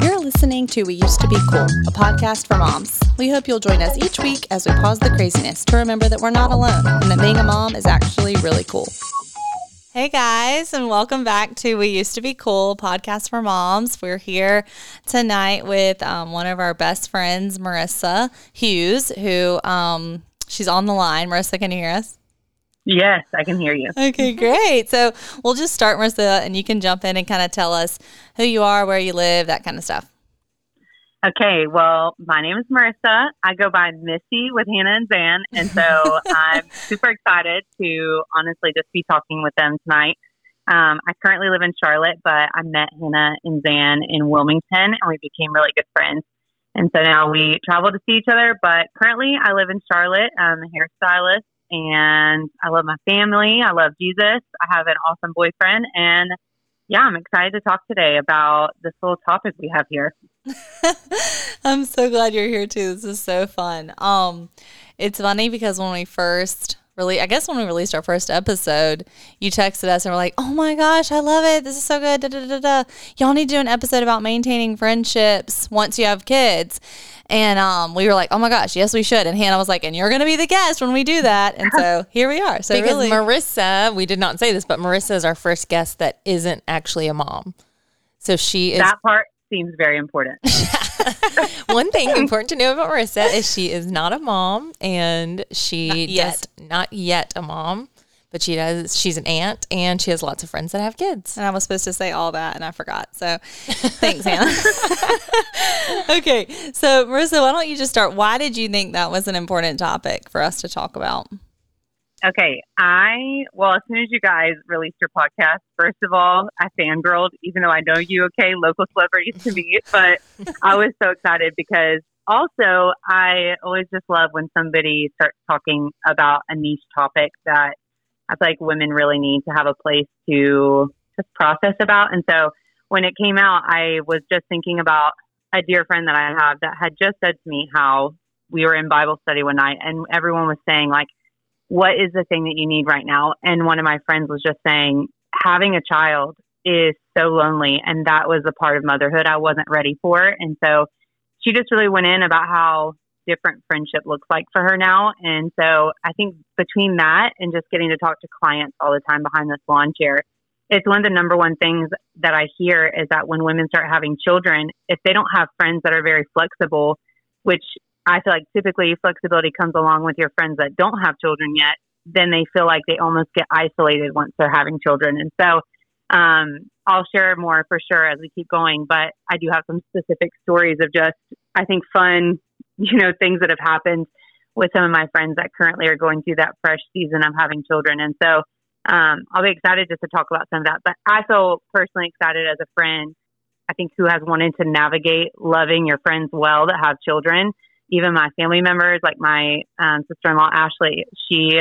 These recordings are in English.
You're listening to We Used to Be Cool, a podcast for moms. We hope you'll join us each week as we pause the craziness to remember that we're not alone and that being a mom is actually really cool. Hey guys, and welcome back to We Used to Be Cool, podcast for moms. We're here tonight with um, one of our best friends, Marissa Hughes, who um, she's on the line. Marissa, can you hear us? Yes, I can hear you. Okay, great. So we'll just start, Marissa, and you can jump in and kind of tell us who you are, where you live, that kind of stuff. Okay, well, my name is Marissa. I go by Missy with Hannah and Xan, and so I'm super excited to honestly just be talking with them tonight. Um, I currently live in Charlotte, but I met Hannah and Xan in Wilmington, and we became really good friends. And so now we travel to see each other. But currently, I live in Charlotte. I'm a hairstylist, and I love my family. I love Jesus. I have an awesome boyfriend, and yeah, I'm excited to talk today about this little topic we have here. I'm so glad you're here too. This is so fun. Um, it's funny because when we first really, I guess when we released our first episode, you texted us and were like, "Oh my gosh, I love it! This is so good!" Da, da, da, da. Y'all need to do an episode about maintaining friendships once you have kids. And um, we were like, "Oh my gosh, yes, we should." And Hannah was like, "And you're going to be the guest when we do that." And so here we are. So because really, Marissa, we did not say this, but Marissa is our first guest that isn't actually a mom. So she is That part seems very important. one thing important to know about Marissa is she is not a mom and she Not yet. does not yet a mom, but she does she's an aunt and she has lots of friends that have kids. And I was supposed to say all that and I forgot. So thanks, Hannah. okay. So, Marissa, why don't you just start? Why did you think that was an important topic for us to talk about? Okay, I well, as soon as you guys released your podcast, first of all, I fangirled, even though I know you, okay, local celebrities to me, but I was so excited because also I always just love when somebody starts talking about a niche topic that I feel like women really need to have a place to just process about. And so when it came out, I was just thinking about a dear friend that I have that had just said to me how we were in Bible study one night and everyone was saying like what is the thing that you need right now? And one of my friends was just saying, having a child is so lonely. And that was a part of motherhood I wasn't ready for. And so she just really went in about how different friendship looks like for her now. And so I think between that and just getting to talk to clients all the time behind this lawn chair, it's one of the number one things that I hear is that when women start having children, if they don't have friends that are very flexible, which I feel like typically flexibility comes along with your friends that don't have children yet, then they feel like they almost get isolated once they're having children. And so um, I'll share more for sure as we keep going, but I do have some specific stories of just, I think, fun, you know, things that have happened with some of my friends that currently are going through that fresh season of having children. And so um, I'll be excited just to talk about some of that. But I feel personally excited as a friend, I think, who has wanted to navigate loving your friends well that have children even my family members, like my um, sister in law, Ashley, she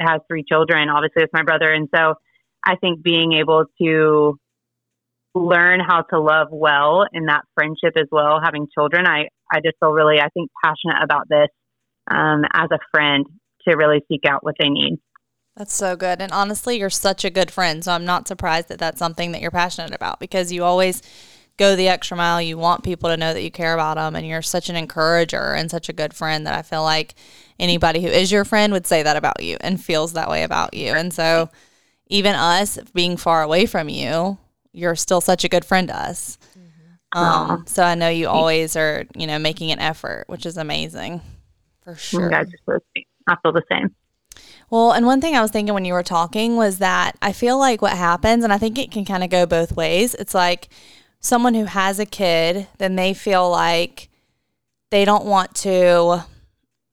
has three children, obviously, with my brother. And so I think being able to learn how to love well in that friendship as well, having children, I, I just feel really, I think, passionate about this um, as a friend to really seek out what they need. That's so good. And honestly, you're such a good friend. So I'm not surprised that that's something that you're passionate about because you always go the extra mile. You want people to know that you care about them, and you're such an encourager and such a good friend that I feel like anybody who is your friend would say that about you and feels that way about you. And so, even us being far away from you, you're still such a good friend to us. Um, so I know you always are, you know, making an effort, which is amazing, for You sure. guys are so. I feel the same. Well, and one thing I was thinking when you were talking was that I feel like what happens, and I think it can kind of go both ways. It's like someone who has a kid, then they feel like they don't want to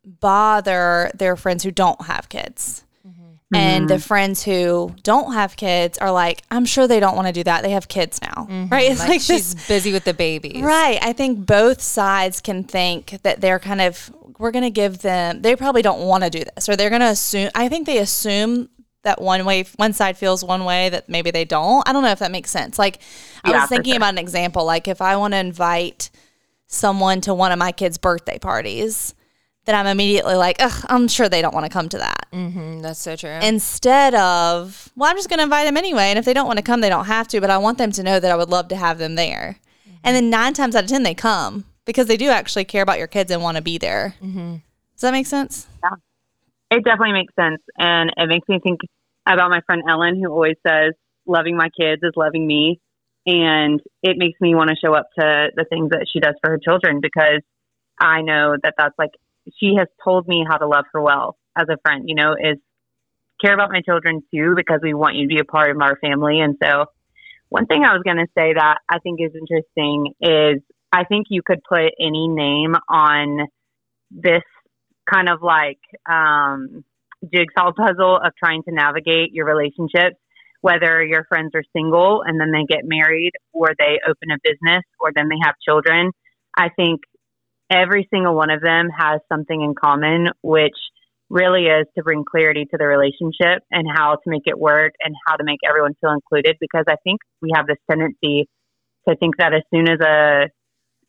bother their friends who don't have kids. Mm-hmm. And the mm-hmm. friends who don't have kids are like, I'm sure they don't want to do that. They have kids now, mm-hmm. right? It's Like, like she's this- busy with the babies. Right. I think both sides can think that they're kind of, we're going to give them, they probably don't want to do this or they're going to assume, I think they assume that one way, one side feels one way that maybe they don't. I don't know if that makes sense. Like, I Yeah, was thinking sure. about an example. Like, if I want to invite someone to one of my kids' birthday parties, then I'm immediately like, Ugh, I'm sure they don't want to come to that. Mm-hmm, that's so true. Instead of, well, I'm just going to invite them anyway. And if they don't want to come, they don't have to. But I want them to know that I would love to have them there. And then nine times out of 10, they come because they do actually care about your kids and want to be there. mm-hmm. Does that make sense? It definitely makes sense. And it makes me think about my friend Ellen, who always says, loving my kids is loving me. And it makes me want to show up to the things that she does for her children because I know that that's like, she has told me how to love her well as a friend, you know, is care about my children too because we want you to be a part of our family. And so, one thing I was going to say that I think is interesting is I think you could put any name on this kind of like um, jigsaw puzzle of trying to navigate your relationships, whether your friends are single and then they get married, or they open a business, or then they have children. I think every single one of them has something in common, which really is to bring clarity to the relationship and how to make it work and how to make everyone feel included. Because I think we have this tendency to think that as soon as a,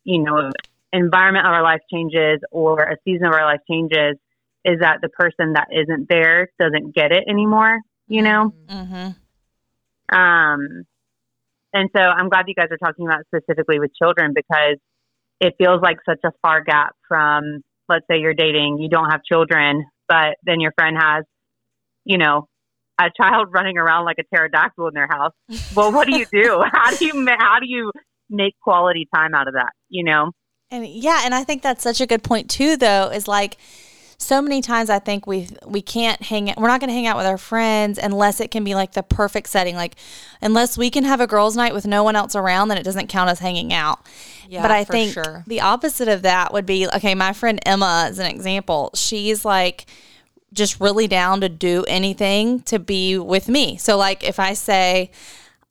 you know, environment of our life changes or a season of our life changes, is that the person that isn't there doesn't get it anymore, you know? Mm-hmm. Um, and so I'm glad you guys are talking about specifically with children because it feels like such a far gap from, let's say you're dating, you don't have children, but then your friend has, you know, a child running around like a pterodactyl in their house. Well, what do you do? how do you how do you make quality time out of that? You know? And yeah, and I think that's such a good point too though, is like so many times I think we we can't hang out we're not going to hang out with our friends unless it can be like the perfect setting like unless we can have a girls night with no one else around then it doesn't count as hanging out. Yeah, but I think sure. the opposite of that would be okay, my friend Emma is an example. She's like just really down to do anything to be with me. So like if I say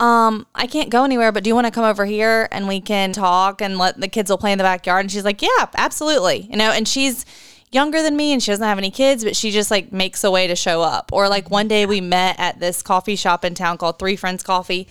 um, I can't go anywhere, but do you want to come over here and we can talk and let the kids will play in the backyard? And she's like, yeah, absolutely. You know, and she's younger than me and she doesn't have any kids, but she just like makes a way to show up. Or like one day we met at this coffee shop in town called Three Friends Coffee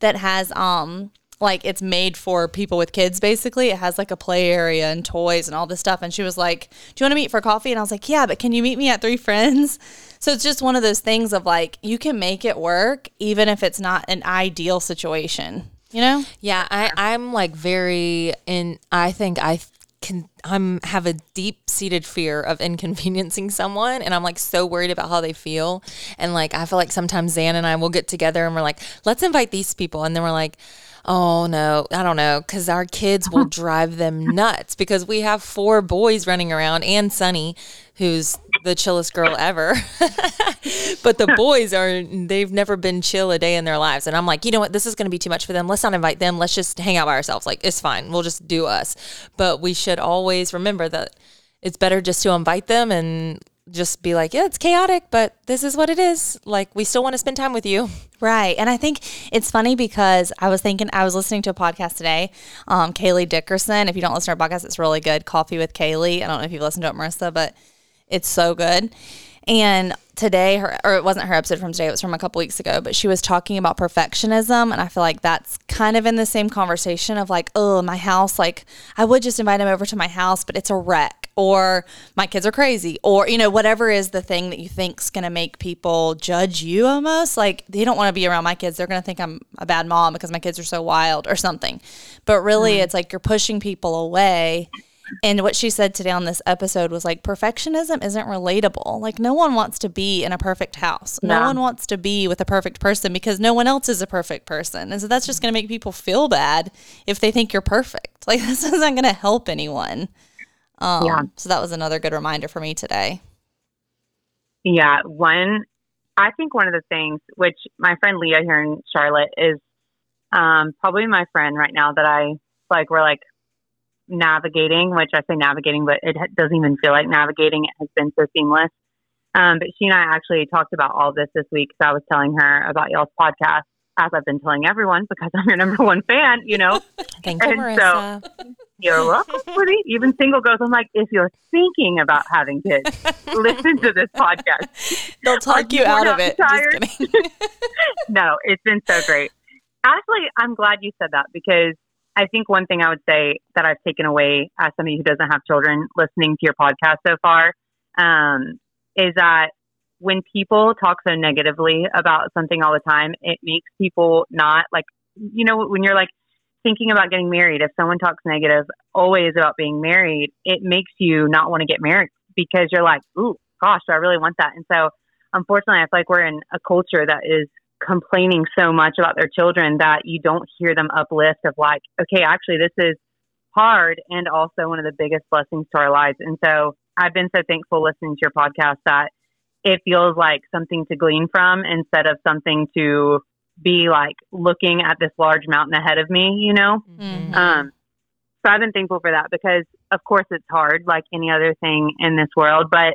that has, um, like it's made for people with kids basically. It has like a play area and toys and all this stuff. And she was like, Do you want to meet for coffee? And I was like, Yeah, but can you meet me at Three Friends? So it's just one of those things of like you can make it work even if it's not an ideal situation. You know? Yeah, I, I'm like very in. I think I can. I'm have a deep seated fear of inconveniencing someone, and I'm like so worried about how they feel. And like I feel like sometimes Xan and I will get together and we're like, let's invite these people, and then we're like. Oh no, I don't know, because our kids will drive them nuts because we have four boys running around and Sunny, who's the chillest girl ever. but the boys are, they've never been chill a day in their lives. And I'm like, you know what? This is going to be too much for them. Let's not invite them. Let's just hang out by ourselves. Like, it's fine. We'll just do us. But we should always remember that it's better just to invite them and just be like, yeah, it's chaotic, but this is what it is. Like, we still want to spend time with you. Right. And I think it's funny because I was thinking, I was listening to a podcast today. Um, Kaylee Dickerson. If you don't listen to our podcast, it's really good. Coffee with Kaylee. I don't know if you've listened to it, Marissa, but it's so good. And today, her or it wasn't her episode from today; it was from a couple weeks ago. But she was talking about perfectionism, and I feel like that's kind of in the same conversation of like, oh, my house. Like, I would just invite him over to my house, but it's a wreck, or my kids are crazy, or you know, whatever is the thing that you think's going to make people judge you almost. Like, they don't want to be around my kids; they're going to think I'm a bad mom because my kids are so wild or something. But really, mm-hmm. it's like you're pushing people away. And what she said today on this episode was like perfectionism isn't relatable. Like no one wants to be in a perfect house. No No. one wants to be with a perfect person because no one else is a perfect person. And so that's just going to make people feel bad if they think you're perfect. Like this isn't going to help anyone. Um, Yeah. So that was another good reminder for me today. Yeah, one. I think one of the things which my friend Leah here in Charlotte is um, probably my friend right now that I like. We're like navigating, which I say navigating, but it doesn't even feel like navigating. It has been so seamless. Um, but she and I actually talked about all this this week. So I was telling her about y'all's podcast, as I've been telling everyone because I'm your number one fan. You know, Thank you, And so- Marissa. you're welcome. Even single girls, I'm like, if you're thinking about having kids, listen to this podcast. They'll talk you out of it. Just no, it's been so great. Actually, I'm glad you said that because I think one thing I would say that I've taken away as somebody who doesn't have children listening to your podcast so far um, is that when people talk so negatively about something all the time, it makes people not like, you know, when you're like thinking about getting married, if someone talks negative always about being married, it makes you not want to get married because you're like, ooh, gosh, do I really want that? And so, unfortunately, I feel like we're in a culture that is complaining so much about their children that you don't hear them uplift of like, okay, actually, this is hard and also one of the biggest blessings to our lives. And so I've been so thankful listening to your podcast that it feels like something to glean from instead of something to be like looking at this large mountain ahead of me, you know? Mm-hmm. Um, so I've been thankful for that because, of course, it's hard like any other thing in this world, but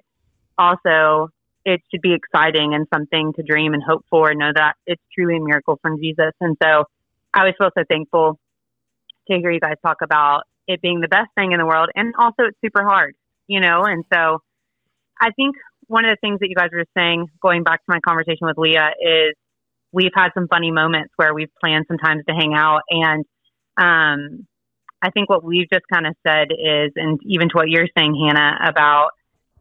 also it should be exciting and something to dream and hope for and know that it's truly a miracle from Jesus. And so I always feel so thankful to hear you guys talk about it being the best thing in the world. And also it's super hard, you know? And so I think one of the things that you guys were saying, going back to my conversation with Leah, is we've had some funny moments where we've planned sometimes to hang out. And um, I think what we've just kind of said is, and even to what you're saying, Hannah, about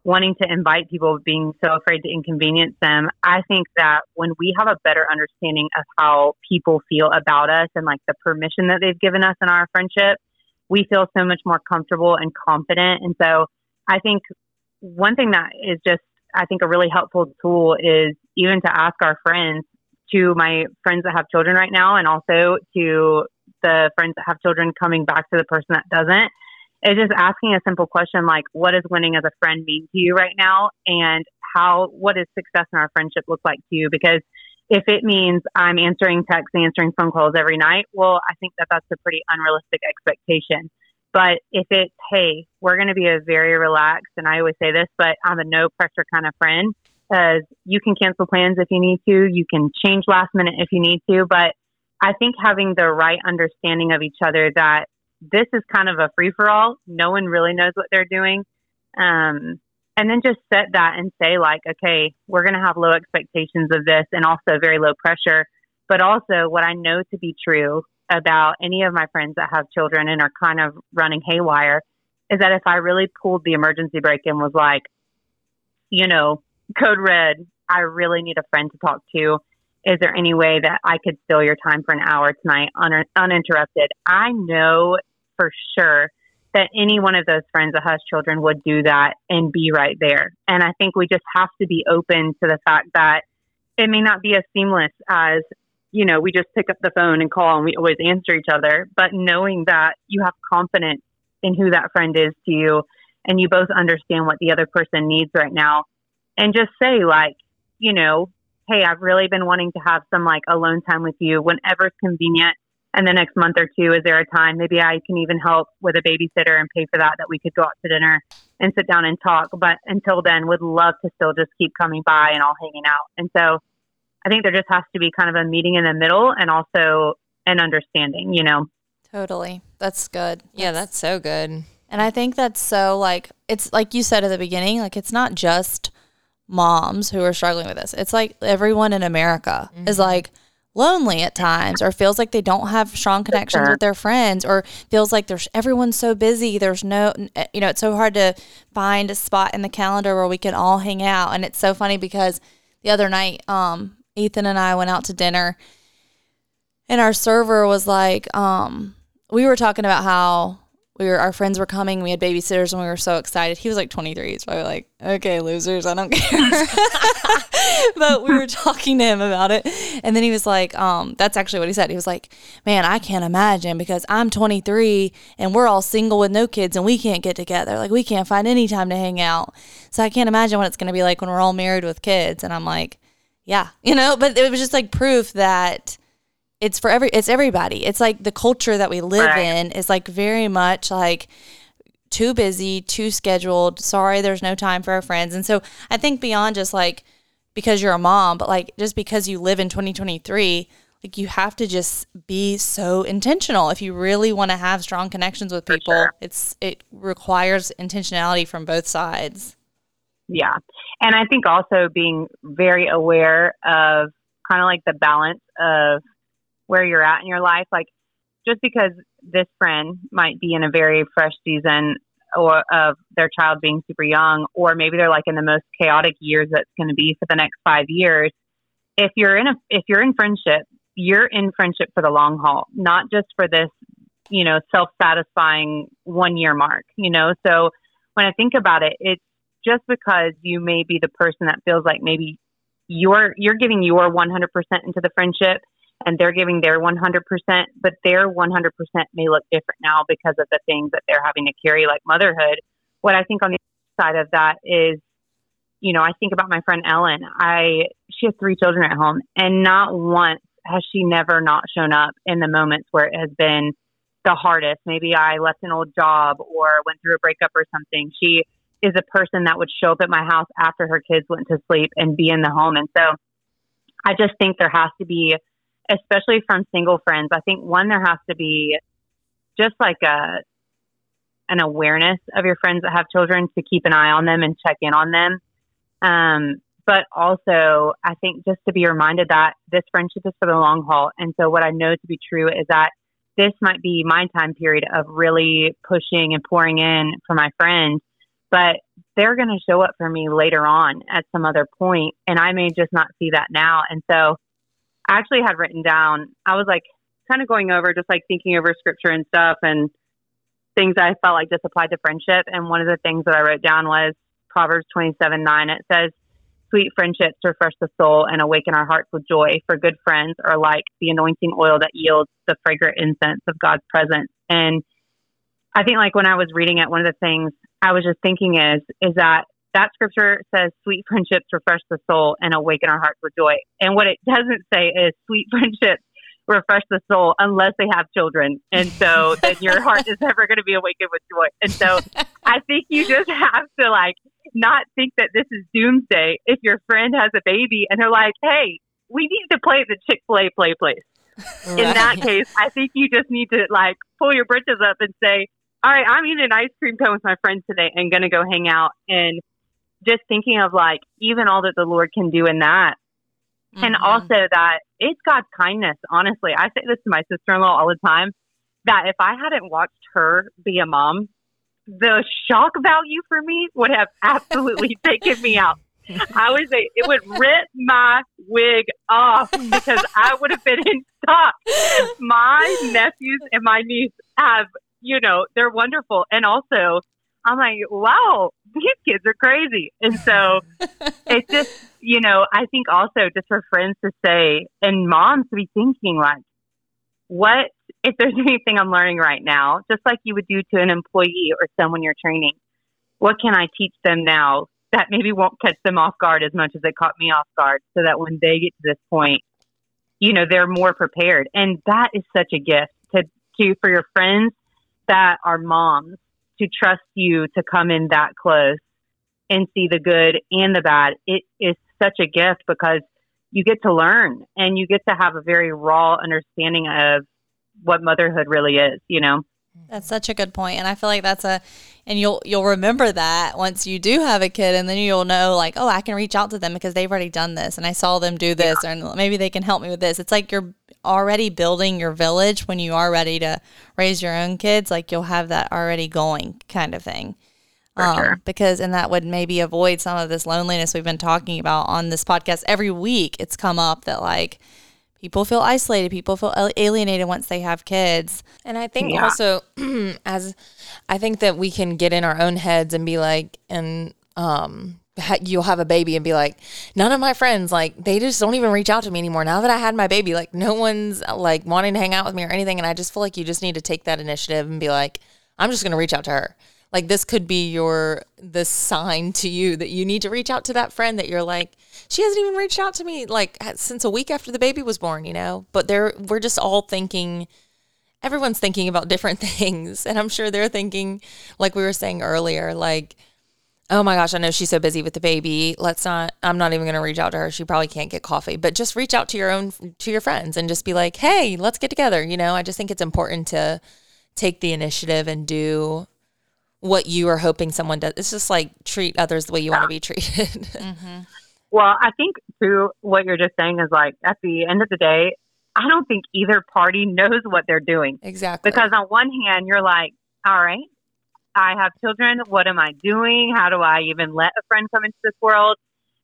wanting to invite people being so afraid to inconvenience them i think that when we have a better understanding of how people feel about us and like the permission that they've given us in our friendship we feel so much more comfortable and confident. And so i think one thing that is just i think a really helpful tool is even to ask our friends to my friends that have children right now and also to the friends that have children coming back to the person that doesn't is just asking a simple question like, what does winning as a friend mean to you right now? And how, what does success in our friendship look like to you? Because if it means I'm answering texts, and answering phone calls every night, well, I think that that's a pretty unrealistic expectation. But if it's, hey, we're going to be a very relaxed, and I always say this, but I'm a no pressure kind of friend, as you can cancel plans if you need to, you can change last minute if you need to. But I think having the right understanding of each other that this is kind of a free for all. No one really knows what they're doing. Um, and then just set that and say, like, okay, we're going to have low expectations of this and also very low pressure. But also, what I know to be true about any of my friends that have children and are kind of running haywire is that if I really pulled the emergency brake and was like, you know, code red, I really need a friend to talk to. Is there any way that I could steal your time for an hour tonight un- uninterrupted? I know for sure that any one of those friends that has children would do that and be right there. And I think we just have to be open to the fact that it may not be as seamless as, you know, we just pick up the phone and call and we always answer each other, but knowing that you have confidence in who that friend is to you and you both understand what the other person needs right now and just say like, you know, hey, I've really been wanting to have some like alone time with you whenever it's convenient and the next month or two, is there a time maybe I can even help with a babysitter and pay for that, that we could go out to dinner and sit down and talk. But until then, would love to still just keep coming by and all hanging out. And so I think there just has to be kind of a meeting in the middle and also an understanding, you know? Totally. That's good. Yeah, that's so good. And I think that's so like, it's like you said at the beginning, like it's not just moms who are struggling with this. It's like everyone in America mm-hmm. is like, lonely at times or feels like they don't have strong connections with their friends or feels like there's everyone's so busy there's no eh, you know it's so hard to find a spot in the calendar where we can all hang out. And it's so funny because the other night um Ethan and I went out to dinner and our server was like um we were talking about how we were our friends were coming. We had babysitters, and we were so excited. He was like 23, so we were like, "Okay, losers, I don't care." but we were talking to him about it, and then he was like, um, "That's actually what he said." He was like, "Man, I can't imagine because I'm 23 and we're all single with no kids, and we can't get together. Like we can't find any time to hang out. So I can't imagine what it's going to be like when we're all married with kids." And I'm like, "Yeah, you know," but it was just like proof that it's for every it's everybody. It's like the culture that we live right. in is like very much like too busy, too scheduled. Sorry, there's no time for our friends. And so I think beyond just like because you're a mom, but like just because you live in 2023, like you have to just be so intentional if you really want to have strong connections with people. Sure. It's it requires intentionality from both sides. Yeah. And I think also being very aware of kind of like the balance of where you're at in your life. Like just because this friend might be in a very fresh season or of their child being super young, or maybe they're like in the most chaotic years that's going to be for the next five years. If you're in a if you're in friendship, you're in friendship for the long haul, not just for this, you know, self satisfying one year mark. You know, so when I think about it, it's just because you may be the person that feels like maybe you're you're giving your 100% into the friendship and they're giving their 100%, but their 100% may look different now because of the things that they're having to carry, like motherhood. What I think on the side of that is, you know, I think about my friend Ellen. I she has three children at home, and not once has she never not shown up in the moments where it has been the hardest. Maybe I left an old job or went through a breakup or something. She is a person that would show up at my house after her kids went to sleep and be in the home. And so I just think there has to be especially from single friends. I think one, there has to be just like a, an awareness of your friends that have children to keep an eye on them and check in on them. Um, but also, I think just to be reminded that this friendship is for the long haul. And so, what I know to be true is that this might be my time period of really pushing and pouring in for my friends, but they're going to show up for me later on at some other point, and I may just not see that now. And so, actually had written down, I was like kind of going over, just like thinking over scripture and stuff and things I felt like just applied to friendship. And one of the things that I wrote down was Proverbs 27 9. It says, Sweet friendships refresh the soul and awaken our hearts with joy, for good friends are like the anointing oil that yields the fragrant incense of God's presence. And I think like when I was reading it, one of the things I was just thinking is, is that that scripture says sweet friendships refresh the soul and awaken our hearts with joy. And what it doesn't say is sweet friendships refresh the soul unless they have children. And so then your heart is never going to be awakened with joy. And so I think you just have to like not think that this is doomsday if your friend has a baby and they're like, hey, we need to play the Chick fil A play place. Right. In that case, I think you just need to like pull your britches up and say, all right, I'm eating an ice cream cone with my friends today and going to go hang out and just thinking of like even all that the Lord can do in that. Mm-hmm. And also that it's God's kindness, honestly. I say this to my sister in law all the time that if I hadn't watched her be a mom, the shock value for me would have absolutely taken me out. I would say it would rip my wig off because I would have been in shock. My nephews and my niece have, you know, they're wonderful. And also, I'm like, wow, these kids are crazy. And so it's just, you know, I think also just for friends to say and moms to be thinking like, what if there's anything I'm learning right now, just like you would do to an employee or someone you're training, what can I teach them now that maybe won't catch them off guard as much as it caught me off guard so that when they get to this point, you know, they're more prepared. And that is such a gift to, to for your friends that are moms to trust you to come in that close and see the good and the bad. It is such a gift because you get to learn and you get to have a very raw understanding of what motherhood really is, you know. That's such a good point, and I feel like that's a, and you'll you'll remember that once you do have a kid, and then you'll know like, oh, I can reach out to them because they've already done this, and I saw them do this, yeah. and maybe they can help me with this. It's like you're already building your village when you are ready to raise your own kids. Like you'll have that already going, kind of thing. Um, sure. Because and that would maybe avoid some of this loneliness we've been talking about on this podcast every week. It's come up that like people feel isolated people feel alienated once they have kids and i think yeah. also as i think that we can get in our own heads and be like and um you'll have a baby and be like none of my friends like they just don't even reach out to me anymore now that i had my baby like no one's like wanting to hang out with me or anything and i just feel like you just need to take that initiative and be like i'm just going to reach out to her like this could be your the sign to you that you need to reach out to that friend that you're like she hasn't even reached out to me like since a week after the baby was born, you know? But they're we're just all thinking everyone's thinking about different things and I'm sure they're thinking like we were saying earlier like oh my gosh, I know she's so busy with the baby. Let's not, I'm not even going to reach out to her. She probably can't get coffee, but just reach out to your own, to your friends and just be like, hey, let's get together. You know, I just think it's important to take the initiative and do what you are hoping someone does. It's just like treat others the way you yeah. want to be treated. Mm-hmm. Well, I think too, what you're just saying is like at the end of the day, I don't think either party knows what they're doing. Exactly. Because on one hand, you're like, all right, I have children. What am I doing? How do I even let a friend come into this world?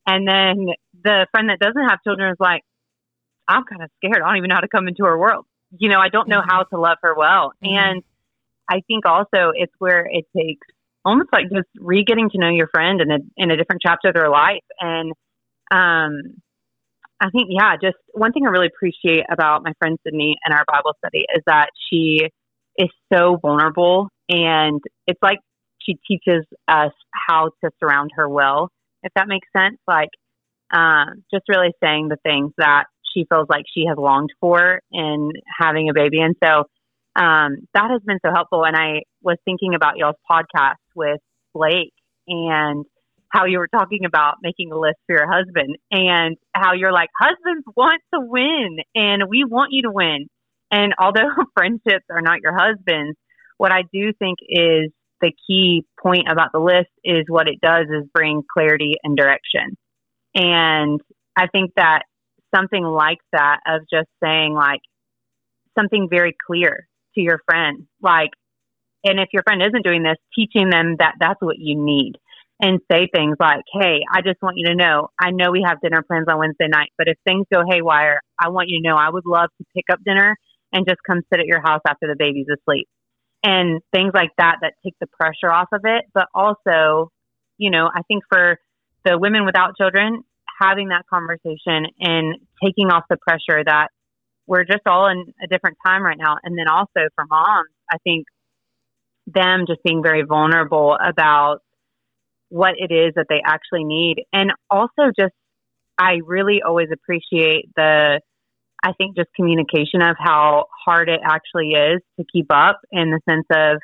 And then the friend that doesn't have children is like, I'm kind of scared. I don't even know how to come into her world. You know, I don't know how to love her well. Mhm. And I think also it's where it takes almost like just re getting to know your friend in a in a different chapter of their life. And um I think yeah, just one thing I really appreciate about my friend Sydney and our Bible study is that she is so vulnerable and it's like she teaches us how to surround her well, if that makes sense. Like um, just really saying the things that she feels like she has longed for in having a baby. And so um, that has been so helpful. And I was thinking about y'all's podcast with Blake and how you were talking about making a list for your husband and how you're like, husbands want to win and we want you to win. And although friendships are not your husband's, what I do think is the key point about the list is what it does is bring clarity and direction. And I think that something like that of just saying like something very clear to your friend, like, and if your friend isn't doing this, teaching them that that's what you need and say things like, Hey, I just want you to know, I know we have dinner plans on Wednesday night, but if things go haywire, I want you to know I would love to pick up dinner and just come sit at your house after the baby's asleep. And things like that that take the pressure off of it. But also, you know, I think for the women without children, having that conversation and taking off the pressure that we're just all in a different time right now. And then also for moms, I think them just being very vulnerable about what it is that they actually need. And also just, I really always appreciate the, I think just communication of how hard it actually is to keep up in the sense of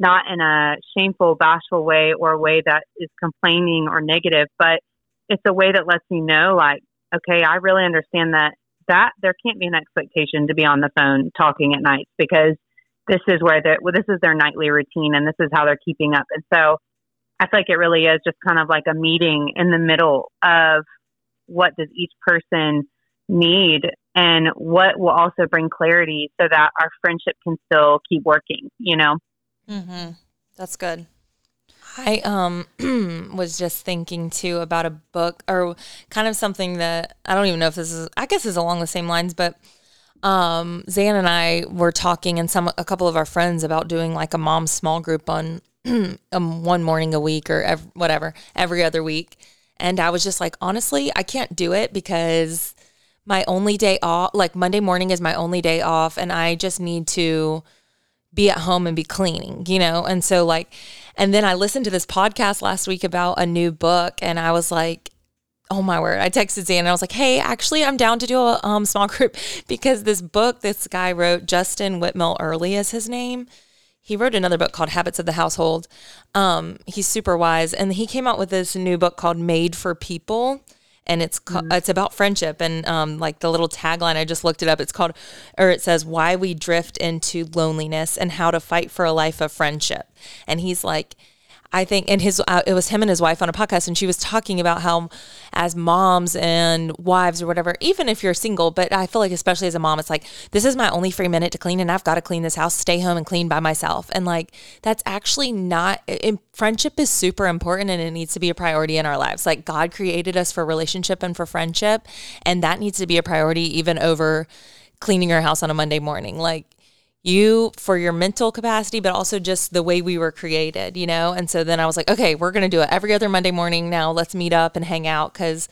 not in a shameful, bashful way or a way that is complaining or negative, but it's a way that lets me know like, okay, I really understand that that there can't be an expectation to be on the phone talking at nights because this is where they well, this is their nightly routine and this is how they're keeping up. And so I feel like it really is just kind of like a meeting in the middle of what does each person need and what will also bring clarity so that our friendship can still keep working, you know? Mm-hmm. That's good. I um was just thinking too about a book or kind of something that I don't even know if this is I guess is along the same lines, but um Xan and I were talking and some a couple of our friends about doing like a mom small group on um, one morning a week or ev- whatever every other week, and I was just like honestly I can't do it because my only day off like Monday morning is my only day off and I just need to be at home and be cleaning, you know? And so, like, and then I listened to this podcast last week about a new book, and I was like, oh my word. I texted Xan and I was like, hey, actually, I'm down to do a um, small group because this book this guy wrote, Justin Whitmel Earley is his name. He wrote another book called Habits of the Household. Um, he's super wise. And he came out with this new book called Made for People and it's ca- it's about friendship and um, like the little tagline I just looked it up. It's called or it says why we drift into loneliness and how to fight for a life of friendship. And he's like. I think, and his uh, it was him and his wife on a podcast, and she was talking about how, as moms and wives or whatever, even if you're single, but I feel like especially as a mom, it's like this is my only free minute to clean, and I've got to clean this house, stay home and clean by myself, and like that's actually not. Friendship is super important, and it needs to be a priority in our lives. Like God created us for relationship and for friendship, and that needs to be a priority even over cleaning your house on a Monday morning. Like you for your mental capacity, but also just the way we were created, you know? And so then I was like, okay, we're going to do it every other Monday morning now. Let's meet up and hang out because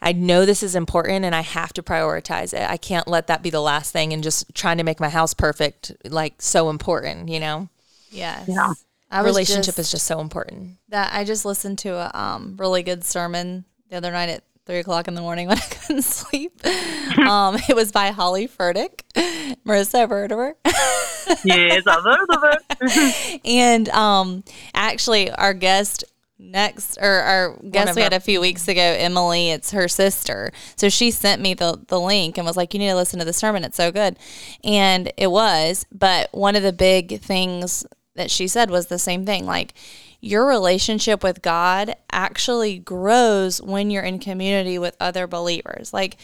I know this is important and I have to prioritize it. I can't let that be the last thing and just trying to make my house perfect, like so important, you know? Yes. Yeah. I was Relationship just- is just so important. that I just listened to a um, really good sermon the other night at three o'clock in the morning when I couldn't sleep. um, it was by Holly Furtick. Marissa, ever heard of her? yes, I've heard of it. and um, actually, our guest next, or our guest we had a few weeks ago, Emily, it's her sister. So she sent me the, the link and was like, You need to listen to the sermon. It's so good. And it was. But one of the big things that she said was the same thing. Like, your relationship with God actually grows when you're in community with other believers. Like,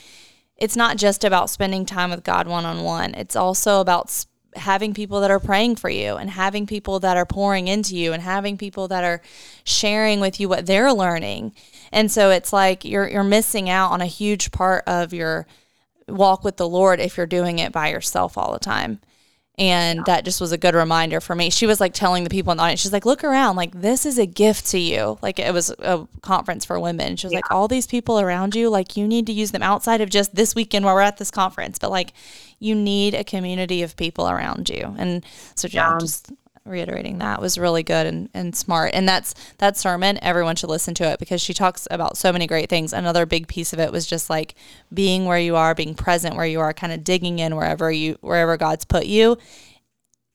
it's not just about spending time with God one on one. It's also about having people that are praying for you and having people that are pouring into you and having people that are sharing with you what they're learning. And so it's like you're you're missing out on a huge part of your walk with the Lord if you're doing it by yourself all the time. And that just was a good reminder for me. She was like telling the people in the audience, she's like, look around, like this is a gift to you. Like it was a conference for women. She was yeah. like, all these people around you, like you need to use them outside of just this weekend while we're at this conference. But like you need a community of people around you. And so yeah, yeah. just reiterating that was really good and, and smart. And that's that sermon, everyone should listen to it because she talks about so many great things. Another big piece of it was just like being where you are, being present where you are, kind of digging in wherever you wherever God's put you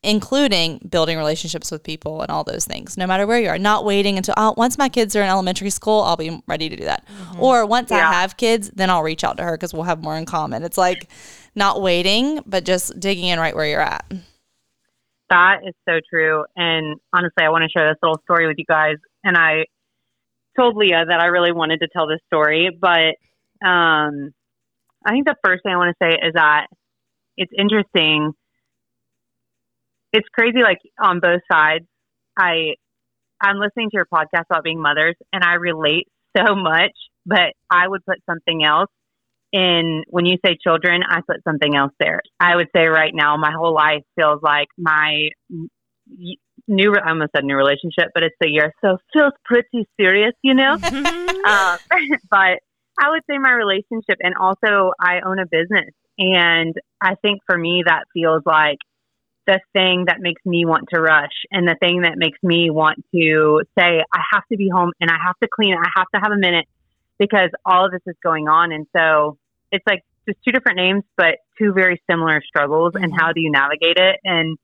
including building relationships with people and all those things, no matter where you are. Not waiting until oh, once my kids are in elementary school, I'll be ready to do that. Mm-hmm. Or once yeah. I have kids, then I'll reach out to her because we'll have more in common. It's like not waiting, but just digging in right where you're at. That is so true. And honestly, I want to share this little story with you guys. And I told Leah that I really wanted to tell this story, but um, I think the first thing I want to say is that it's interesting. It's crazy, like on both sides. I I'm listening to your podcast about being mothers, and I relate so much. But I would put something else in when you say children, I put something else there. I would say right now, my whole life feels like my new, I almost said new relationship, but it's a year. So feels pretty serious, you know? uh, but I would say my relationship and also I own a business. And I think for me, that feels like the thing that makes me want to rush and the thing that makes me want to say, I have to be home and I have to clean, I have to have a minute because all of this is going on. And so it's like just two different names, but two very similar struggles. Mm-hmm. And how do you navigate it? And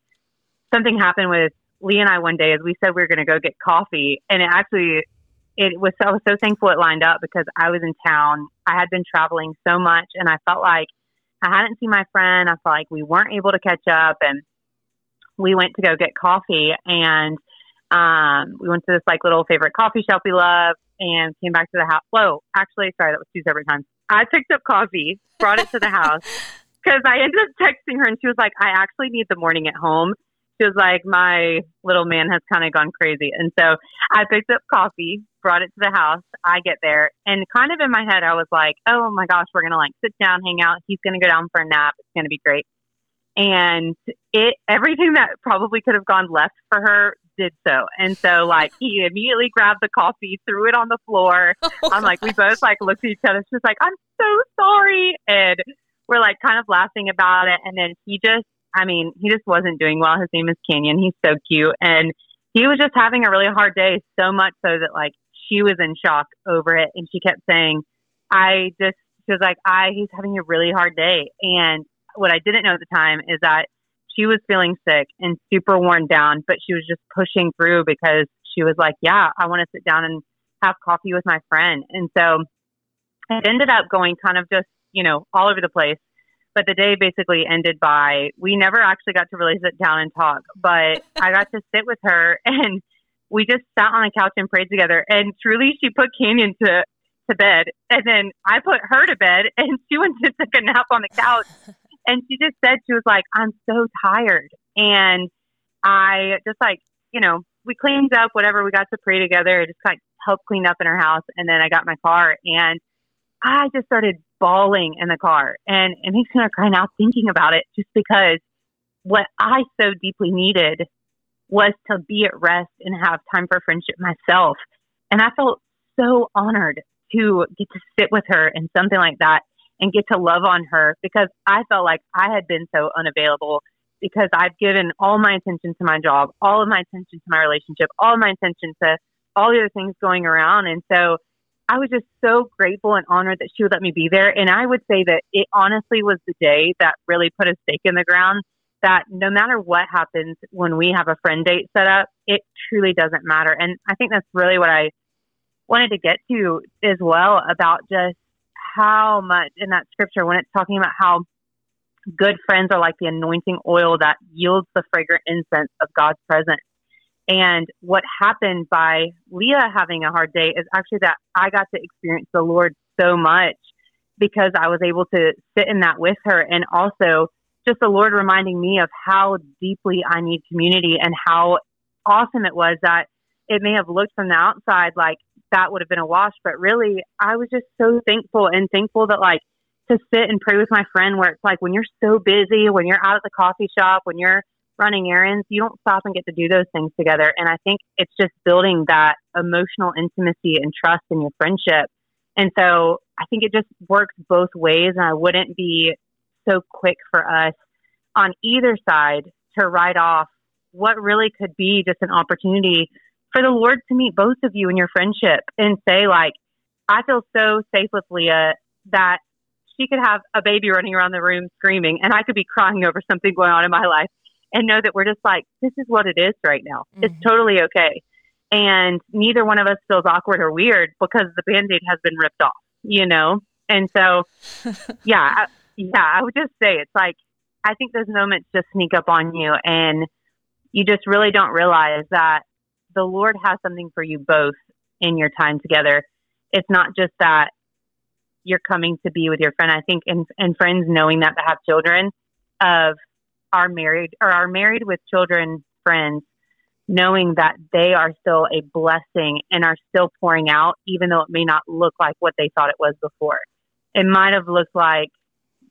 something happened with Lee and I one day as we said we were going to go get coffee, and it actually it was I was so thankful it lined up because I was in town. I had been traveling so much, and I felt like I hadn't seen my friend. I felt like we weren't able to catch up, and we went to go get coffee, and um, we went to this like little favorite coffee shop we love, and came back to the house. Whoa, actually, sorry, that was two separate times. I picked up coffee, brought it to the house because I ended up texting her and she was like, I actually need the morning at home. She was like, my little man has kind of gone crazy. And so I picked up coffee, brought it to the house. I get there and kind of in my head, I was like, oh my gosh, we're going to like sit down, hang out. He's going to go down for a nap. It's going to be great. And it, everything that probably could have gone left for her did so. And so like he immediately grabbed the coffee, threw it on the floor. Oh, I'm like, we both like looked at each other. She's like, I'm so sorry. And we're like kind of laughing about it. And then he just, I mean, he just wasn't doing well. His name is Canyon. He's so cute. And he was just having a really hard day, so much so that like she was in shock over it. And she kept saying, I just, she was like, I, he's having a really hard day. And what I didn't know at the time is that she was feeling sick and super worn down, but she was just pushing through because she was like, Yeah, I want to sit down and have coffee with my friend. And so it ended up going kind of just, you know, all over the place. But the day basically ended by we never actually got to really sit down and talk, but I got to sit with her and we just sat on the couch and prayed together. And truly, she put Canyon to to bed, and then I put her to bed, and she went to take a nap on the couch and she just said she was like, I'm so tired. And I just like, you know, we cleaned up whatever we got to pray together. I just kind of helped clean up in her house. And then I got my car and I just started bawling in the car. And it makes me cry now thinking about it just because what I so deeply needed was to be at rest and have time for friendship myself. And I felt so honored to get to sit with her and something like that and get to love on her because I felt like I had been so unavailable because I've given all my attention to my job, all of my attention to my relationship, all my attention to all the other things going around. And so I was just so grateful and honored that she would let me be there. And I would say that it honestly was the day that really put a stake in the ground that no matter what happens when we have a friend date set up, it truly doesn't matter. And I think that's really what I wanted to get to as well about just how much in that scripture when it's talking about how good friends are like the anointing oil that yields the fragrant incense of God's presence. And what happened by Leah having a hard day is actually that I got to experience the Lord so much because I was able to sit in that with her. And also just the Lord reminding me of how deeply I need community and how awesome it was that it may have looked from the outside like that would have been a wash, but really I was just so thankful and thankful that like to sit and pray with my friend where it's like when you're so busy, when you're out at the coffee shop, when you're running errands, you don't stop and get to do those things together. And I think it's just building that emotional intimacy and trust in your friendship. And so I think it just works both ways. And I wouldn't be so quick for us on either side to write off what really could be just an opportunity for the Lord to meet both of you in your friendship and say, like, I feel so safe with Leah that she could have a baby running around the room screaming and I could be crying over something going on in my life and know that we're just like, this is what it is right now. Mm-hmm. It's totally okay. And neither one of us feels awkward or weird because the band aid has been ripped off, you know? And so, yeah, yeah, I would just say it's like, I think those moments just sneak up on you and you just really don't realize that the Lord has something for you both in your time together. It's not just that you're coming to be with your friend. I think and and friends knowing that to have children of are married or are married with children friends knowing that they are still a blessing and are still pouring out even though it may not look like what they thought it was before. It might have looked like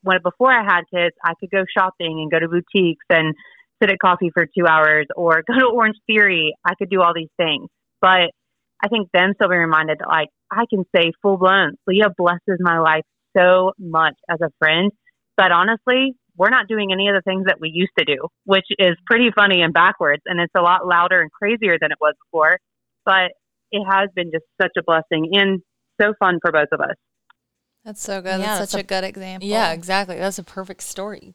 when before I had kids, I could go shopping and go to boutiques and sit at coffee for two hours or go to Orange Theory. I could do all these things. But I think them still being reminded that like I can say full blown, Leah blesses my life so much as a friend. But honestly, we're not doing any of the things that we used to do, which is pretty funny and backwards. And it's a lot louder and crazier than it was before. But it has been just such a blessing and so fun for both of us. That's so good. Yeah, that's such a, a, good example. Yeah, exactly. That's a perfect story.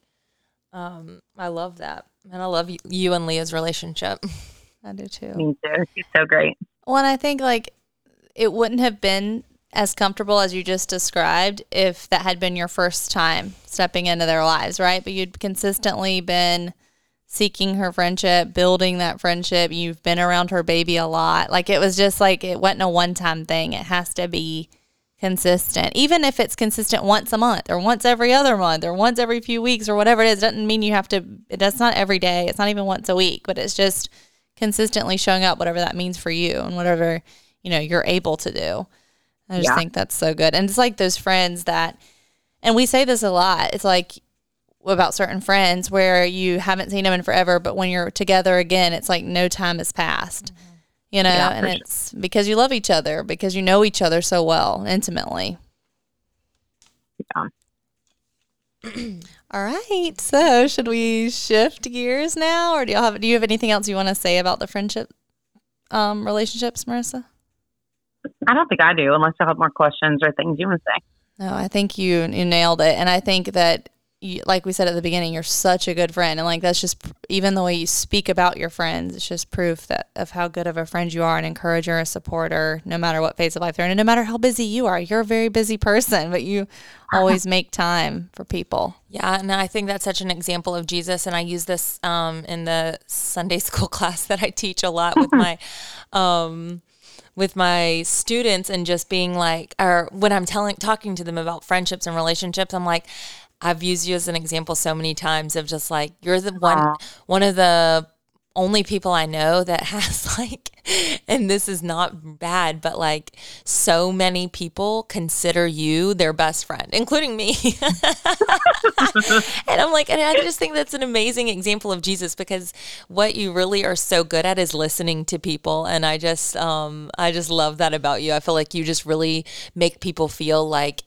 Um, I love that. And I love you, you and Leah's relationship. I do too. Me too. She's so great. Well, and I think like it wouldn't have been as comfortable as you just described if that had been your first time stepping into their lives, right? But you'd consistently been seeking her friendship, building that friendship. You've been around her baby a lot. Like it was just like it wasn't a one time thing. It has to be consistent. Even if it's consistent once a month or once every other month or once every few weeks or whatever it is, doesn't mean you have to it that's not every day. It's not even once a week, but it's just consistently showing up whatever that means for you and whatever, you know, you're able to do. I just yeah. think that's so good. And it's like those friends that, and we say this a lot, it's like about certain friends where you haven't seen them in forever, but when you're together again, it's like no time has passed, mm-hmm. You know, yeah, and it's sure. because you love each other, because you know each other so well intimately. Yeah. All right. So, should we shift gears now, or do you have do you have anything else you want to say about the friendship um, relationships, Marissa? I don't think I do, unless you have more questions or things you want to say. No, I think you you nailed it, and I think that. You, like we said at the beginning, you're such a good friend, and like that's just even the way you speak about your friends. It's just proof that of how good of a friend you are, an encourager, a supporter, no matter what phase of life they're in, and no matter how busy you are. You're a very busy person, but you always make time for people. Yeah, and I think that's such an example of Jesus, and I use this um, in the Sunday school class that I teach a lot with my. Um, with my students and just being like, or when I'm telling, talking to them about friendships and relationships, I'm like, I've used you as an example so many times of just like you're the one, one of the only people I know that has like, and this is not bad, but like so many people consider you their best friend, including me. and I'm like, and I just think that's an amazing example of Jesus because what you really are so good at is listening to people. And I just, um, I just love that about you. I feel like you just really make people feel like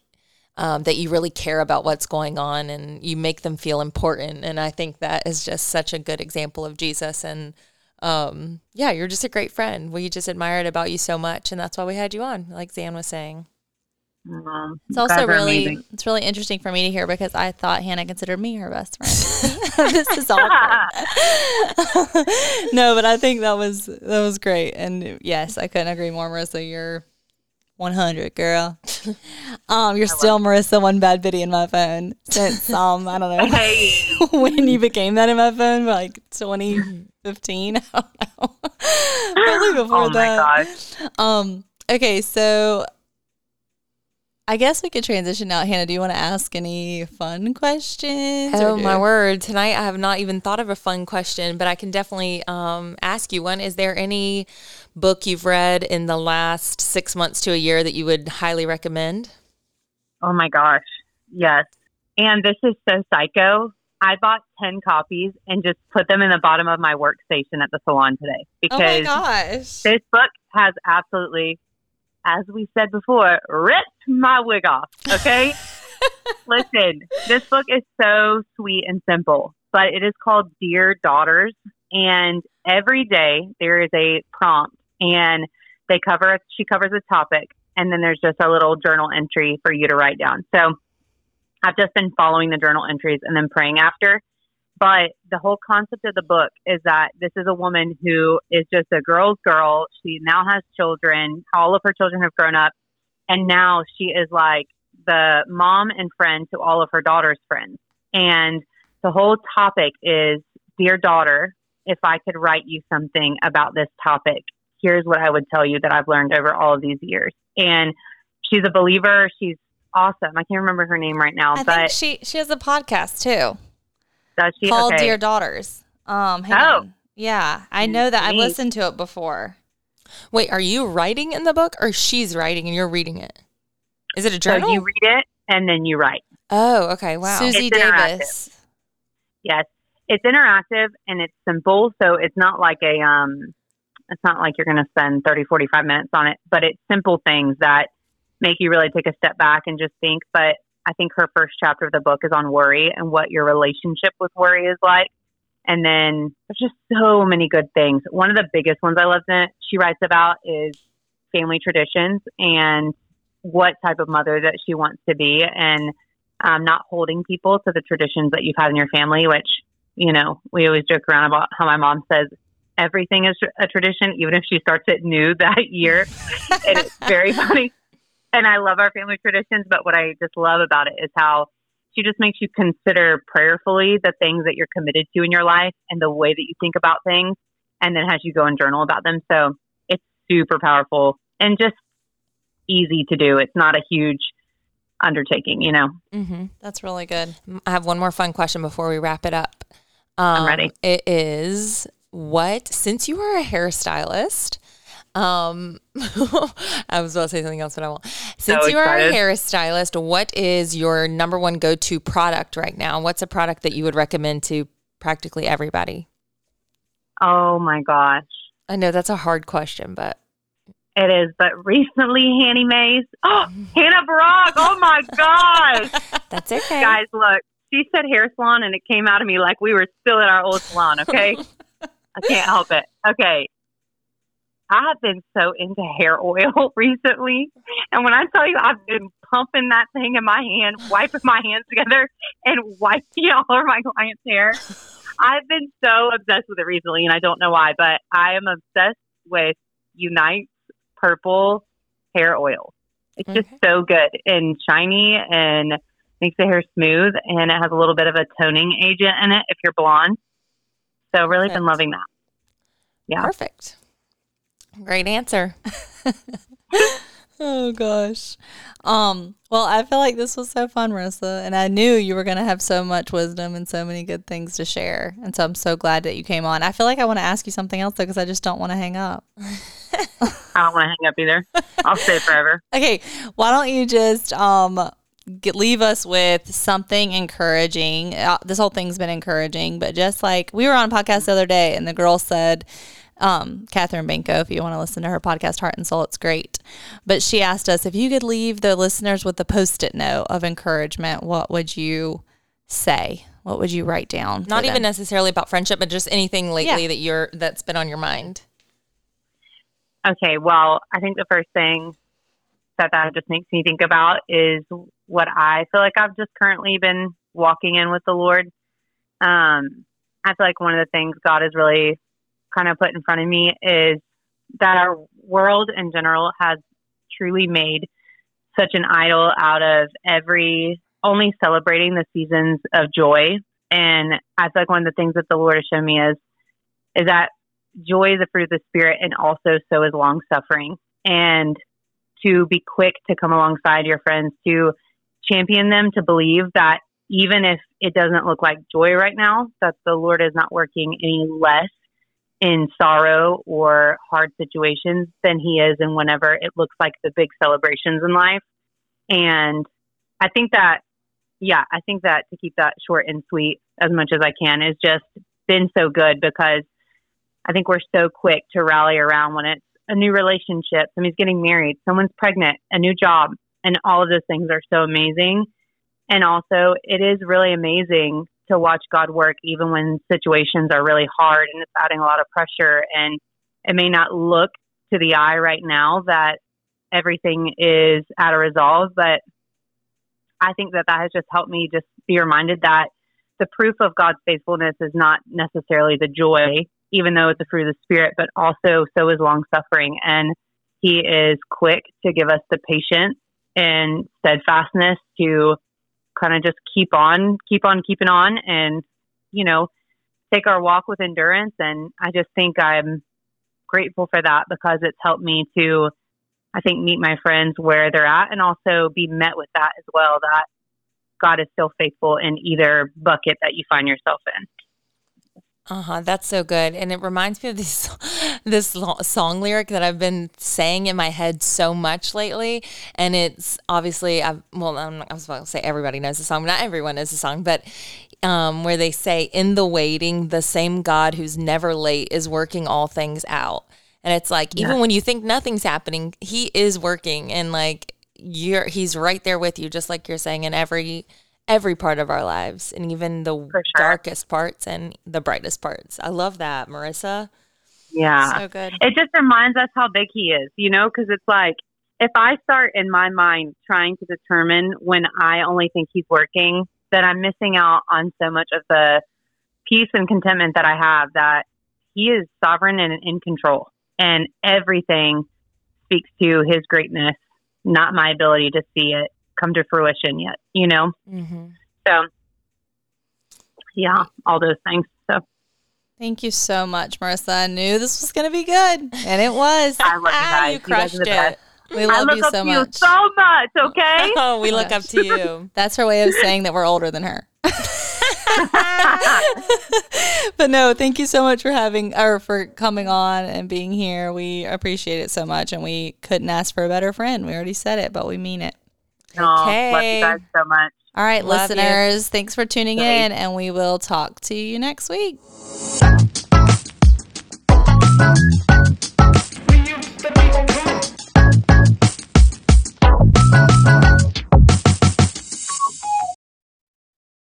um, that you really care about what's going on and you make them feel important. And I think that is just such a good example of Jesus. And um, yeah, you're just a great friend. We just admired about you so much, and that's why we had you on, like Xan was saying. Mm, it's also really amazing. it's really interesting for me to hear because I thought Hannah considered me her best friend. this is awkward. no, but I think that was that was great, and yes, I couldn't agree more, Marissa. You're 100, girl. Um, you're still Marissa one bad video in my phone since um I don't know hey. when you became that in my phone, like 2015. I don't know. Probably before oh that. Gosh. Um. Okay, so I guess we could transition now. Hannah, do you want to ask any fun questions? Oh my word! Tonight I have not even thought of a fun question, but I can definitely um, ask you one. Is there any book you've read in the last six months to a year that you would highly recommend? Oh my gosh. Yes. And this is so psycho. I bought 10 copies and just put them in the bottom of my workstation at the salon today Oh my because gosh. this book has absolutely, as we said before, ripped my wig off. Okay. Listen, this book is so sweet and simple, but it is called Dear Daughters. And every day there is a prompt and they cover, she covers a topic. And then there's just a little journal entry for you to write down. So I've just been following the journal entries and then praying after. But the whole concept of the book is that this is a woman who is just a girl's girl. She now has children. All of her children have grown up. And now she is like the mom and friend to all of her daughter's friends. And the whole topic is Dear daughter, if I could write you something about this topic, here's what I would tell you that I've learned over all of these years. And she's a believer. She's awesome. I can't remember her name right now, I think but she she has a podcast too does she? called okay. Dear Daughters. Um, Oh. on. Yeah, I know that. I've listened to it before. Wait, are you writing in the book, or she's writing and you're reading it? Is it a so journal? you read it and then you write. oh, okay. Wow. Susie It's. Davis. Yes, it's interactive and it's simple. So it's not like a um, it's not like you're going to spend 30, 45 minutes on it, but it's simple things that make you really take a step back and just think. But I think her first chapter of the book is on worry and what your relationship with worry is like. And then there's just so many good things. One of the biggest ones I love that she writes about is family traditions and what type of mother that she wants to be and um, not holding people to the traditions that you've had in your family, which, you know, we always joke around about how my mom says everything is a tradition, even if she starts it new that year. and it's very funny. And I love our family traditions, but what I just love about it is how she just makes you consider prayerfully the things that you're committed to in your life and the way that you think about things, and then has you go and journal about them. So it's super powerful and just easy to do. It's not a huge undertaking, you know. mm-hmm. That's really good. I have one more fun question before we wrap it up. Um, I'm ready. It is what, since you are a hairstylist, um, I was about to say something else, but I won't. Since So you are a hairstylist, what is your number one go to product right now? What's a product that you would recommend to practically everybody? Oh my gosh. I know that's a hard question, but It is, but recently, Hanny Mays. Oh, Hannah Brock. Oh my gosh. that's okay. Guys, look, she said hair salon and it came out of me like we were still at our old salon, okay? I can't help it. Okay. I have been so into hair oil recently. And when I tell you I've been pumping that thing in my hand, wiping my hands together and wiping it all over my client's hair. I've been so obsessed with it recently and I don't know why, but I am obsessed with Unite's purple hair oil. It's just so good and shiny and makes the hair smooth and it has a little bit of a toning agent in it if you're blonde. So really been loving that. Yeah. Perfect. Great answer. Oh gosh. Um, well, I feel like this was so fun, Marissa, and I knew you were going to have so much wisdom and so many good things to share. And so I'm so glad that you came on. I feel like I want to ask you something else though because I just don't want to hang up. I don't want to hang up either. I'll stay forever. Okay, why don't you just um get, leave us with something encouraging? Uh, this whole thing's been encouraging, but just like we were on a podcast the other day, and the girl said, um, Catherine Banco, if you want to listen to her podcast, Heart and Soul, it's great. But she asked us if you could leave the listeners with a post-it note of encouragement, what would you say? What would you write down? Not even necessarily about friendship, but just anything lately Yeah. that you're that's been on your mind. Okay, well, I think the first thing that that just makes me think about is what I feel like I've just currently been walking in with the Lord. Um, I feel like one of the things God has really kind of put in front of me is that our world in general has truly made such an idol out of every only celebrating the seasons of joy. And I feel like one of the things that the Lord has shown me is is that joy is a fruit of the spirit and also so is long suffering. And to be quick to come alongside your friends, to champion them, to believe that even if it doesn't look like joy right now, that the Lord is not working any less in sorrow or hard situations than He is in whenever it looks like the big celebrations in life. And I think that, yeah, I think that to keep that short and sweet as much as I can is just been so good because I think we're so quick to rally around when it's a new relationship, somebody's getting married, someone's pregnant, a new job, and all of those things are so amazing. And also, it is really amazing to watch God work even when situations are really hard and it's adding a lot of pressure. And it may not look to the eye right now that everything is at a resolve, but I think that that has just helped me just be reminded that the proof of God's faithfulness is not necessarily the joy, even though it's a fruit of the Spirit, but also so is long suffering. And He is quick to give us the patience and steadfastness to kind of just keep on, keep on keeping on and, you know, take our walk with endurance. And I just think I'm grateful for that because it's helped me to, I think, meet my friends where they're at and also be met with that as well, that God is still faithful in either bucket that you find yourself in. Uh huh. That's so good, and it reminds me of this this song lyric that I've been saying in my head so much lately. And it's obviously, I've, well, I'm, I was about to say everybody knows the song, but not everyone knows the song. But um, where they say, "In the waiting, the same God who's never late is working all things out." And it's like yeah. even when you think nothing's happening, He is working, and like you're, He's right there with you, just like you're saying in every every part of our lives and even the sure. darkest parts and the brightest parts. I love that, Marissa. Yeah. So good. It just reminds us how big he is, you know, because it's like if I start in my mind trying to determine when I only think he's working, then I'm missing out on so much of the peace and contentment that I have that he is sovereign and in control. And everything speaks to his greatness, not my ability to see it come to fruition yet, you know? Mm-hmm. So, yeah, all those things. So, thank you so much, Marissa. I knew this was going to be good, and it was. I love you ah, guys. you crushed you it. We love you so much. You so much, okay? oh, we look up to you. That's her way of saying that we're older than her. but no, thank you so much for having or for coming on and being here. We appreciate it so much, and we couldn't ask for a better friend. We already said it, but we mean it. Okay. love you guys so much. All right, love listeners, you. thanks for tuning in, and we will talk to you next week.